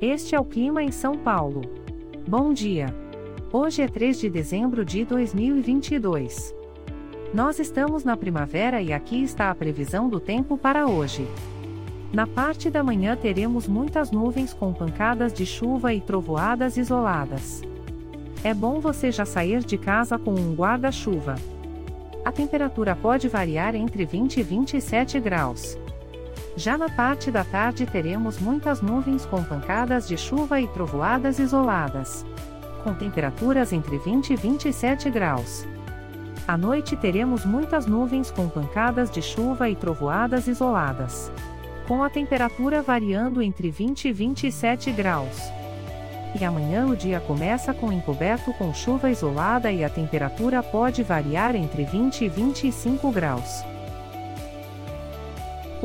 Este é o clima em São Paulo. Bom dia. Hoje é 3 de dezembro de 2022. Nós estamos na primavera e aqui está a previsão do tempo para hoje. Na parte da manhã teremos muitas nuvens com pancadas de chuva e trovoadas isoladas. É bom você já sair de casa com um guarda-chuva. A temperatura pode variar entre 20 e 27 graus. Já na parte da tarde teremos muitas nuvens com pancadas de chuva e trovoadas isoladas. Com temperaturas entre 20 e 27 graus. À noite teremos muitas nuvens com pancadas de chuva e trovoadas isoladas. Com a temperatura variando entre 20 e 27 graus. E amanhã o dia começa com encoberto com chuva isolada e a temperatura pode variar entre 20 e 25 graus.